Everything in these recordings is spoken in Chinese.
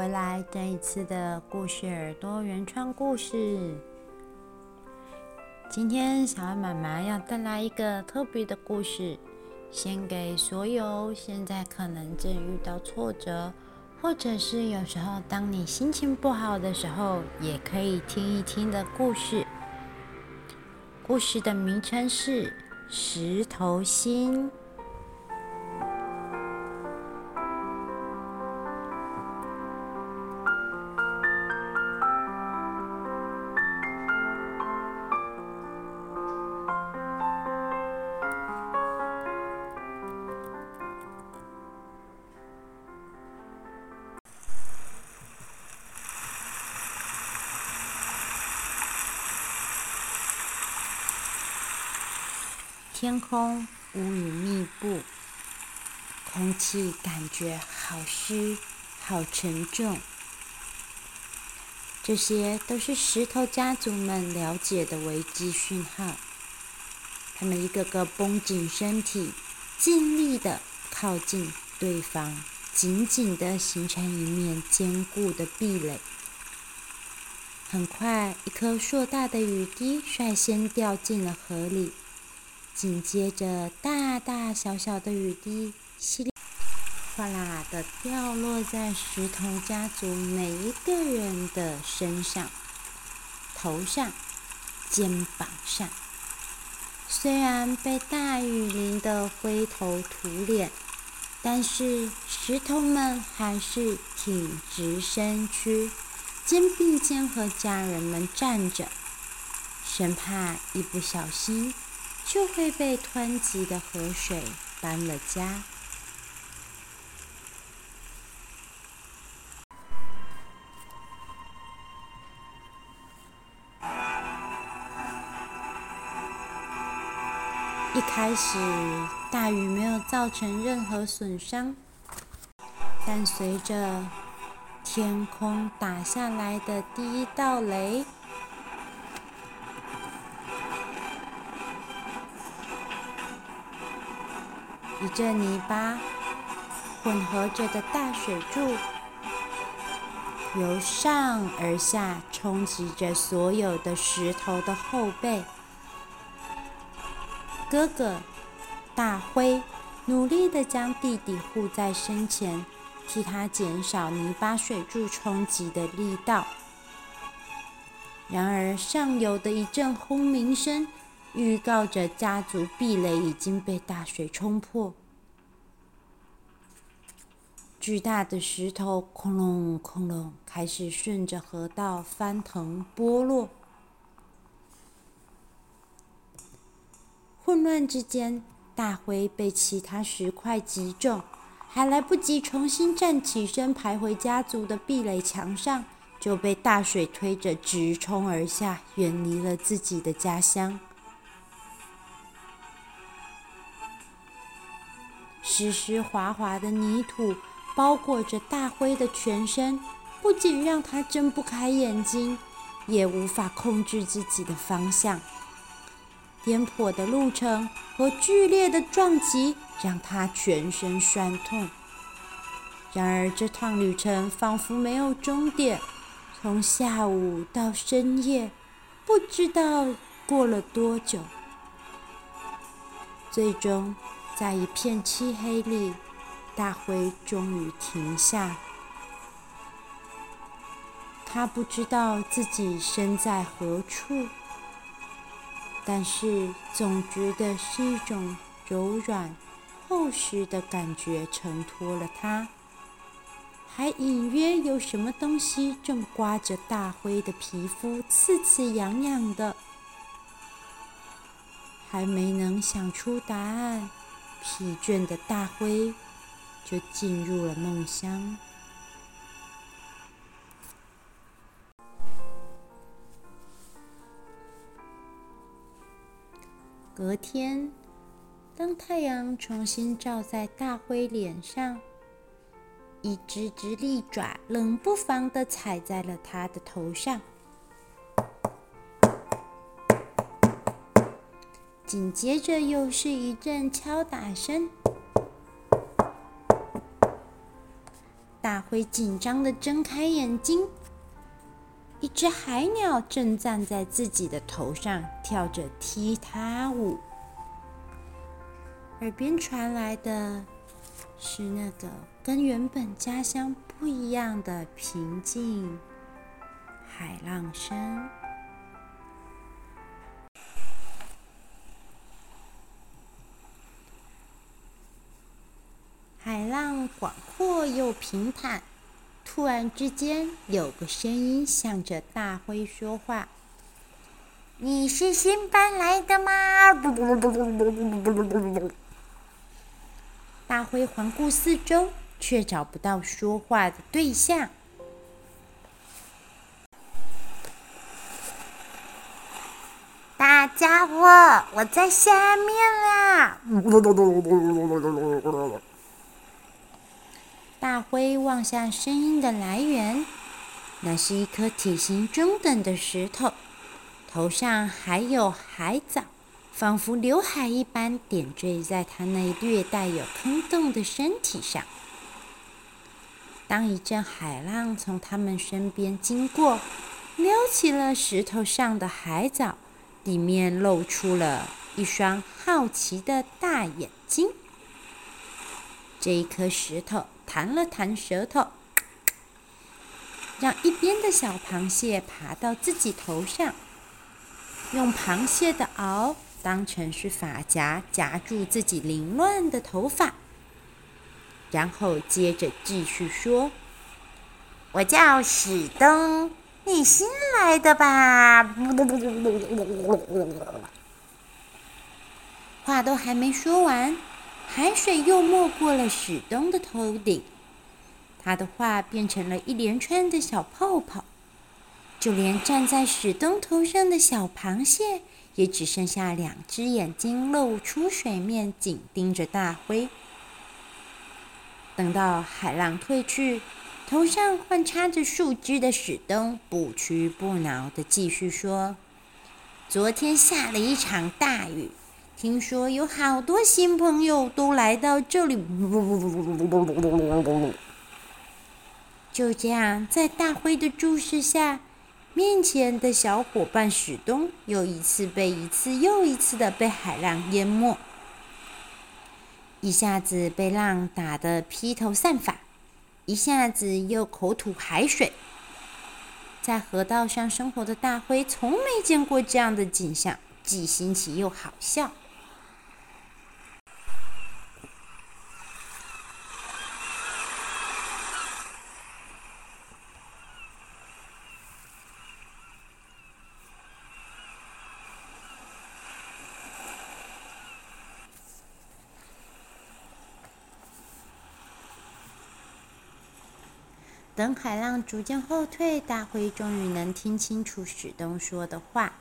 回来！这一次的故事耳朵原创故事，今天小安妈妈要带来一个特别的故事，献给所有现在可能正遇到挫折，或者是有时候当你心情不好的时候，也可以听一听的故事。故事的名称是《石头心》。空乌云密布，空气感觉好虚、好沉重。这些都是石头家族们了解的危机讯号。他们一个个绷紧身体，尽力地靠近对方，紧紧地形成一面坚固的壁垒。很快，一颗硕大的雨滴率先掉进了河里。紧接着，大大小小的雨滴稀里哗啦的掉落在石头家族每一个人的身上、头上、肩膀上。虽然被大雨淋得灰头土脸，但是石头们还是挺直身躯，肩并肩和家人们站着，生怕一不小心。就会被湍急的河水搬了家。一开始，大雨没有造成任何损伤，但随着天空打下来的第一道雷。一阵泥巴混合着的大水柱，由上而下冲击着所有的石头的后背。哥哥大辉努力地将弟弟护在身前，替他减少泥巴水柱冲击的力道。然而，上游的一阵轰鸣声。预告着家族壁垒已经被大水冲破，巨大的石头“哐隆哐隆”开始顺着河道翻腾剥落。混乱之间，大辉被其他石块击中，还来不及重新站起身，爬回家族的壁垒墙上，就被大水推着直冲而下，远离了自己的家乡。湿湿滑滑的泥土包裹着大灰的全身，不仅让他睁不开眼睛，也无法控制自己的方向。颠簸的路程和剧烈的撞击让他全身酸痛。然而，这趟旅程仿佛没有终点，从下午到深夜，不知道过了多久，最终。在一片漆黑里，大灰终于停下。他不知道自己身在何处，但是总觉得是一种柔软、厚实的感觉承托了他，还隐约有什么东西正刮着大灰的皮肤，刺刺痒痒的。还没能想出答案。疲倦的大灰就进入了梦乡。隔天，当太阳重新照在大灰脸上，一只只利爪冷不防的踩在了他的头上。紧接着又是一阵敲打声，大灰紧张的睁开眼睛。一只海鸟正站在自己的头上，跳着踢踏舞。耳边传来的是那个跟原本家乡不一样的平静海浪声。广阔又平坦。突然之间，有个声音向着大灰说话：“你是新搬来的吗？” 大灰环顾四周，却找不到说话的对象。大家伙，我在下面啦！大灰望向声音的来源，那是一颗体型中等的石头，头上还有海藻，仿佛刘海一般点缀在他那略带有坑洞的身体上。当一阵海浪从他们身边经过，撩起了石头上的海藻，里面露出了一双好奇的大眼睛。这一颗石头。弹了弹舌头，让一边的小螃蟹爬到自己头上，用螃蟹的螯当成是发夹，夹住自己凌乱的头发，然后接着继续说：“我叫史东，你新来的吧？”话都还没说完。海水又没过了史东的头顶，他的话变成了一连串的小泡泡，就连站在史东头上的小螃蟹也只剩下两只眼睛露出水面，紧盯着大灰。等到海浪退去，头上还插着树枝的史东不屈不挠的继续说：“昨天下了一场大雨。”听说有好多新朋友都来到这里，就这样，在大辉的注视下，面前的小伙伴史东又一次被一次又一次的被海浪淹没，一下子被浪打得披头散发，一下子又口吐海水。在河道上生活的大辉从没见过这样的景象，既新奇又好笑。等海浪逐渐后退，大辉终于能听清楚史东说的话。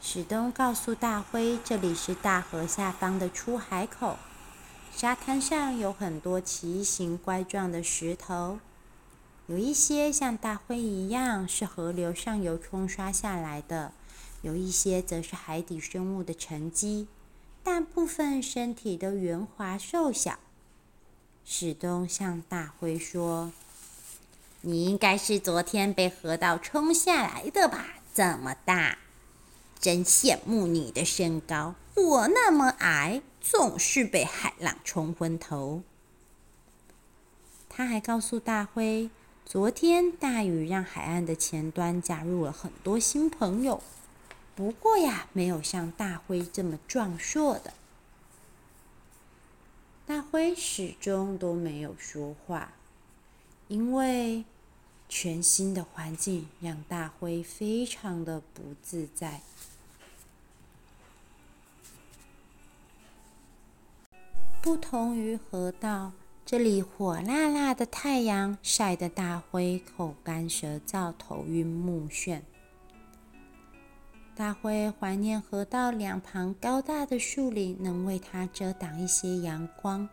史东告诉大辉，这里是大河下方的出海口，沙滩上有很多奇形怪状的石头，有一些像大辉一样是河流上游冲刷下来的，有一些则是海底生物的沉积，大部分身体都圆滑瘦小。史东向大辉说。你应该是昨天被河道冲下来的吧？这么大，真羡慕你的身高。我那么矮，总是被海浪冲昏头。他还告诉大辉，昨天大雨让海岸的前端加入了很多新朋友，不过呀，没有像大辉这么壮硕的。大辉始终都没有说话，因为。全新的环境让大辉非常的不自在。不同于河道，这里火辣辣的太阳晒得大辉口干舌燥、头晕目眩。大辉怀念河道两旁高大的树林，能为他遮挡一些阳光。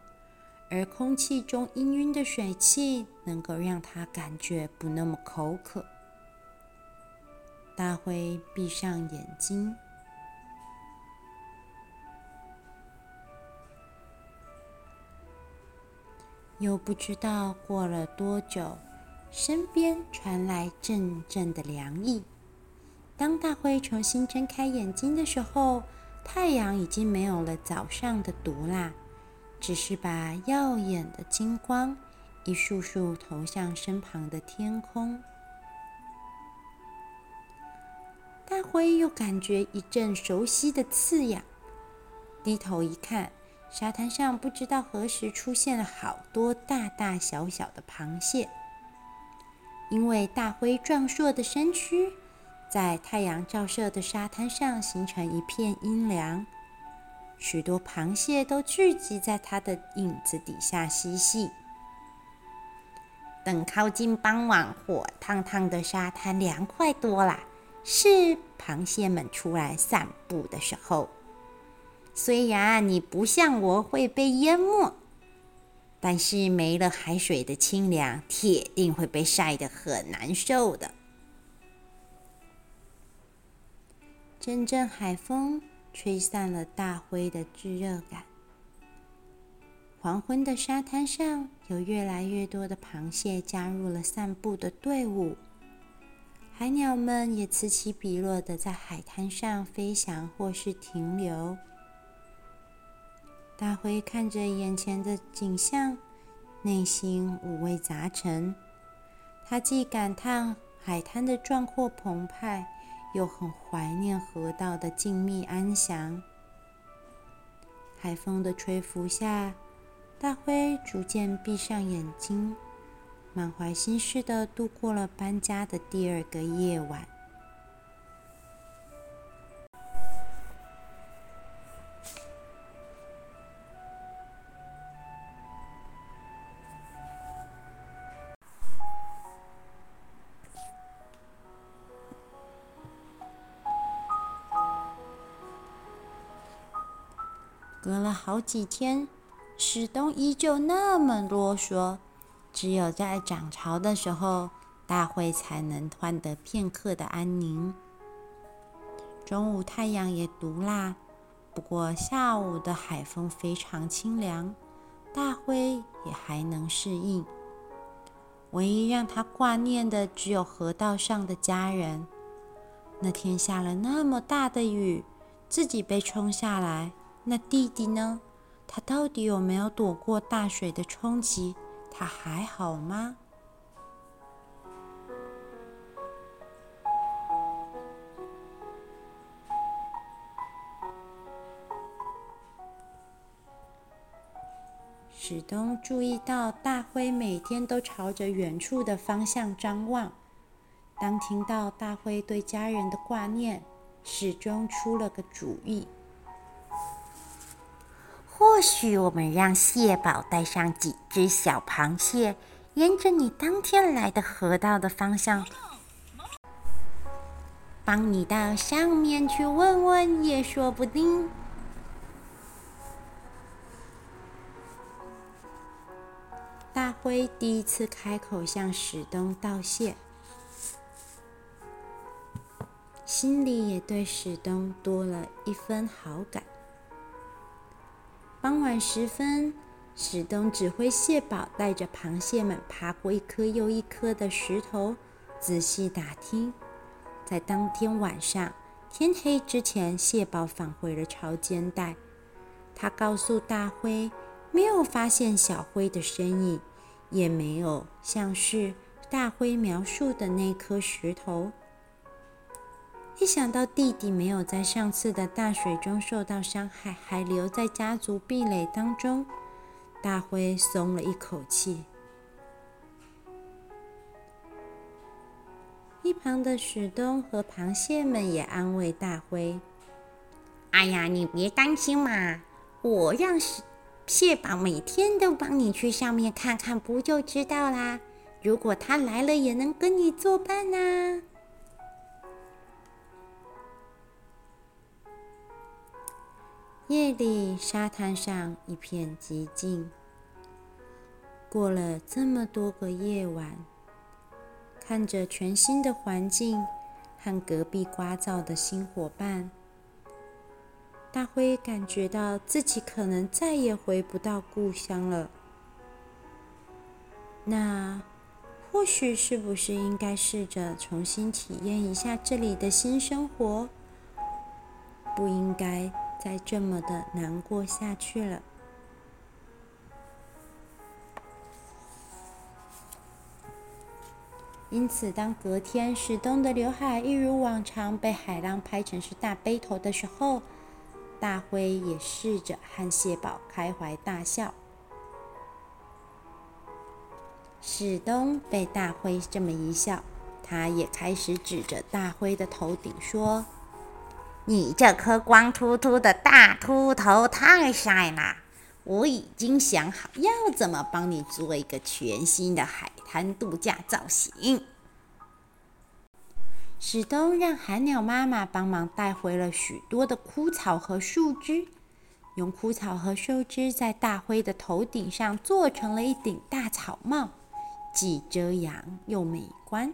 而空气中氤氲的水汽能够让他感觉不那么口渴。大灰闭上眼睛，又不知道过了多久，身边传来阵阵的凉意。当大灰重新睁开眼睛的时候，太阳已经没有了早上的毒辣，只是把耀眼的金光一束束投向身旁的天空。大灰又感觉一阵熟悉的刺痒，低头一看，沙滩上不知道何时出现了好多大大小小的螃蟹，因为大灰壮硕的身躯。在太阳照射的沙滩上，形成一片阴凉。许多螃蟹都聚集在它的影子底下嬉戏。等靠近傍晚，火烫烫的沙滩凉快多了，是螃蟹们出来散步的时候。虽然你不像我会被淹没，但是没了海水的清凉，铁定会被晒得很难受的。阵阵海风吹散了大灰的炙热感。黄昏的沙滩上，有越来越多的螃蟹加入了散步的队伍。海鸟们也此起彼落的在海滩上飞翔或是停留。大灰看着眼前的景象，内心五味杂陈。他既感叹海滩的壮阔澎湃。又很怀念河道的静谧安详。海风的吹拂下，大灰逐渐闭上眼睛，满怀心事的度过了搬家的第二个夜晚。隔了好几天，史东依旧那么啰嗦。只有在涨潮的时候，大灰才能换得片刻的安宁。中午太阳也毒辣，不过下午的海风非常清凉，大灰也还能适应。唯一让他挂念的，只有河道上的家人。那天下了那么大的雨，自己被冲下来。那弟弟呢？他到底有没有躲过大水的冲击？他还好吗？史东注意到大灰每天都朝着远处的方向张望。当听到大灰对家人的挂念，史东出了个主意。或许我们让蟹宝带上几只小螃蟹，沿着你当天来的河道的方向，帮你到上面去问问也说不定。大辉第一次开口向史东道谢，心里也对史东多了一分好感。傍晚时分，史东指挥蟹堡带着螃蟹们爬过一颗又一颗的石头，仔细打听。在当天晚上天黑之前，蟹堡返回了潮间带。他告诉大辉，没有发现小辉的身影，也没有像是大辉描述的那颗石头。一想到弟弟没有在上次的大水中受到伤害，还留在家族壁垒当中，大灰松了一口气。一旁的史东和螃蟹们也安慰大灰：“哎呀，你别担心嘛，我让蟹宝每天都帮你去上面看看，不就知道啦？如果他来了，也能跟你作伴呐。”夜里，沙滩上一片寂静。过了这么多个夜晚，看着全新的环境和隔壁聒噪的新伙伴，大辉感觉到自己可能再也回不到故乡了。那或许是不是应该试着重新体验一下这里的新生活？不应该再这么的难过下去了。因此，当隔天史东的刘海一如往常被海浪拍成是大背头的时候，大辉也试着和蟹堡开怀大笑。史东被大辉这么一笑，他也开始指着大辉的头顶说：“你这颗光秃秃的大秃头太晒了，我已经想好要怎么帮你做一个全新的海。”滩度假造型，史东让海鸟妈妈帮忙带回了许多的枯草和树枝，用枯草和树枝在大灰的头顶上做成了一顶大草帽，既遮阳又美观。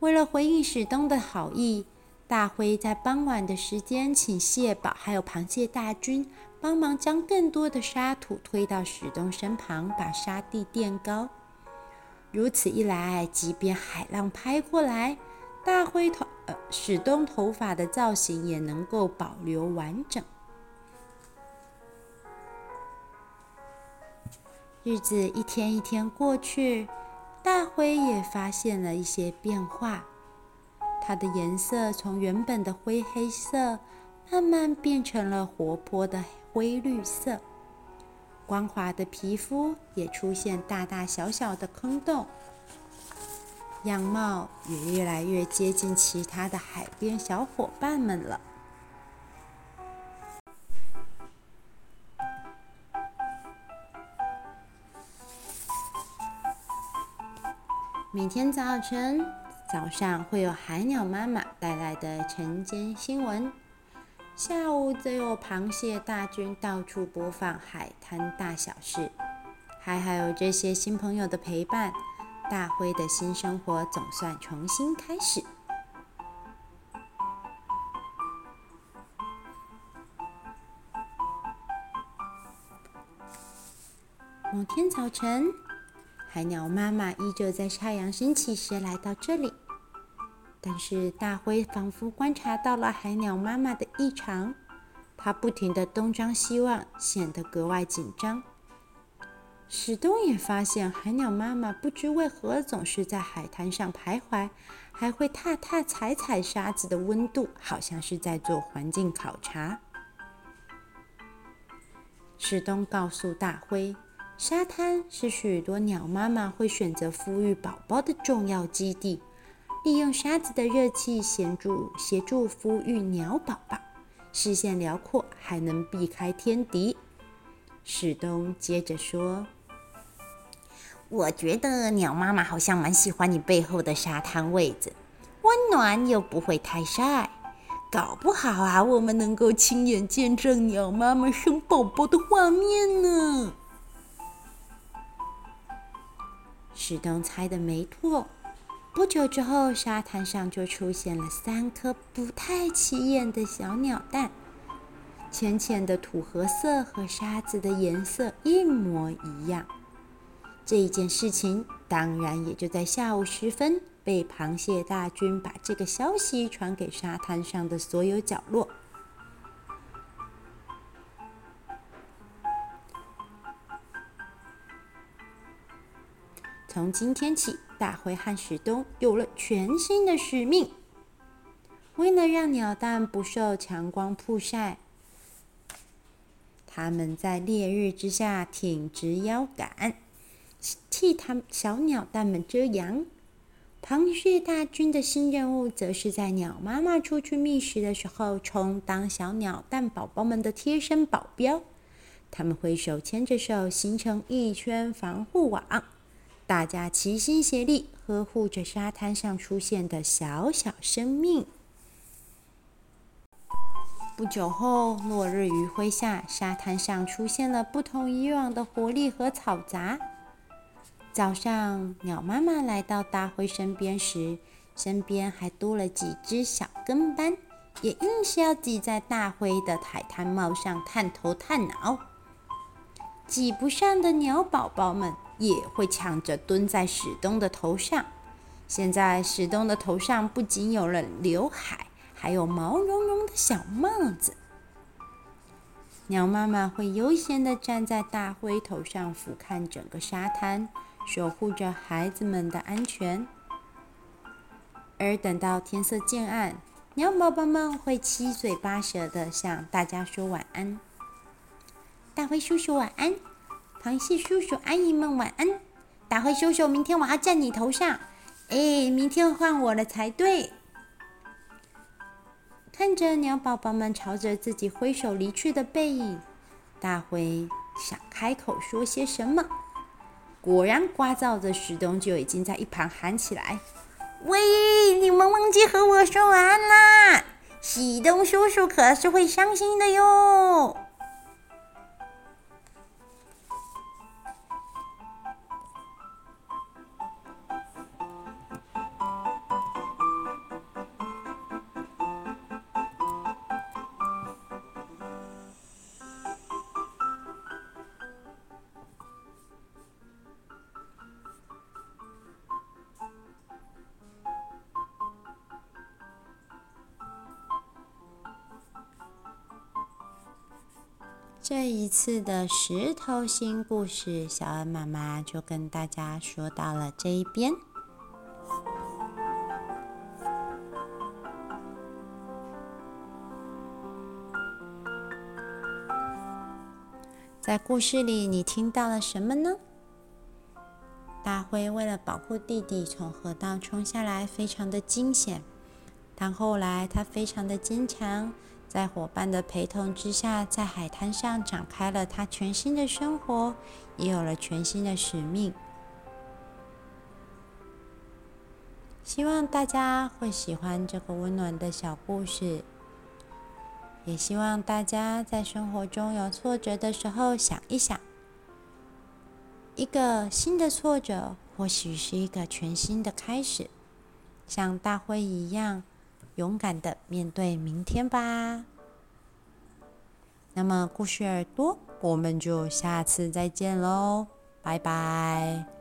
为了回应史东的好意，大辉在傍晚的时间请蟹堡还有螃蟹大军。帮忙将更多的沙土推到史东身旁，把沙地垫高。如此一来，即便海浪拍过来，大辉头呃史东头发的造型也能够保留完整。日子一天一天过去，大辉也发现了一些变化，它的颜色从原本的灰黑色，慢慢变成了活泼的。灰绿色，光滑的皮肤也出现大大小小的坑洞，样貌也越来越接近其他的海边小伙伴们了。每天早晨，早上会有海鸟妈妈带来的晨间新闻。下午则有螃蟹大军到处播放海滩大小事，还还有这些新朋友的陪伴，大辉的新生活总算重新开始。某天早晨，海鸟妈妈依旧在太阳升起时来到这里。但是大灰仿佛观察到了海鸟妈妈的异常，它不停地东张西望，显得格外紧张。史东也发现海鸟妈妈不知为何总是在海滩上徘徊，还会踏踏踩踩沙子的温度，好像是在做环境考察。史东告诉大灰，沙滩是许多鸟妈妈会选择孵育宝宝的重要基地。利用沙子的热气协助协助孵育鸟宝宝，视线辽阔，还能避开天敌。史东接着说：“我觉得鸟妈妈好像蛮喜欢你背后的沙滩位置，温暖又不会太晒。搞不好啊，我们能够亲眼见证鸟妈妈生宝宝的画面呢。”史东猜的没错。不久之后，沙滩上就出现了三颗不太起眼的小鸟蛋，浅浅的土褐色和沙子的颜色一模一样。这一件事情当然也就在下午时分被螃蟹大军把这个消息传给沙滩上的所有角落。从今天起，大灰和史东有了全新的使命。为了让鸟蛋不受强光曝晒，他们在烈日之下挺直腰杆，替他们小鸟蛋们遮阳。螃蟹大军的新任务，则是在鸟妈妈出去觅食的时候，充当小鸟蛋宝宝们的贴身保镖。他们会手牵着手，形成一圈防护网。大家齐心协力，呵护着沙滩上出现的小小生命。不久后，落日余晖下，沙滩上出现了不同以往的活力和嘈杂。早上，鸟妈妈来到大灰身边时，身边还多了几只小跟班，也硬是要挤在大灰的海滩帽上探头探脑。挤不上的鸟宝宝们。也会抢着蹲在史东的头上。现在史东的头上不仅有了刘海，还有毛茸茸的小帽子。鸟妈妈会悠闲地站在大灰头上，俯瞰整个沙滩，守护着孩子们的安全。而等到天色渐暗，鸟宝宝们会七嘴八舌地向大家说晚安。大灰叔叔晚安，螃蟹叔叔阿姨们晚安。大灰叔叔，明天我要站你头上，哎，明天换我了才对。看着鸟宝宝们朝着自己挥手离去的背影，大灰想开口说些什么，果然聒噪的史东就已经在一旁喊起来。喂，你们忘记和我说晚安啦！喜东叔叔可是会伤心的哟。这一次的石头新故事，小恩妈妈就跟大家说到了这一边。在故事里，你听到了什么呢？大灰为了保护弟弟从河道冲下来，非常的惊险，但后来他非常的坚强。在伙伴的陪同之下，在海滩上展开了他全新的生活，也有了全新的使命。希望大家会喜欢这个温暖的小故事，也希望大家在生活中有挫折的时候，想一想，一个新的挫折或许是一个全新的开始，像大辉一样。勇敢的面对明天吧。那么，故事耳朵，我们就下次再见喽，拜拜。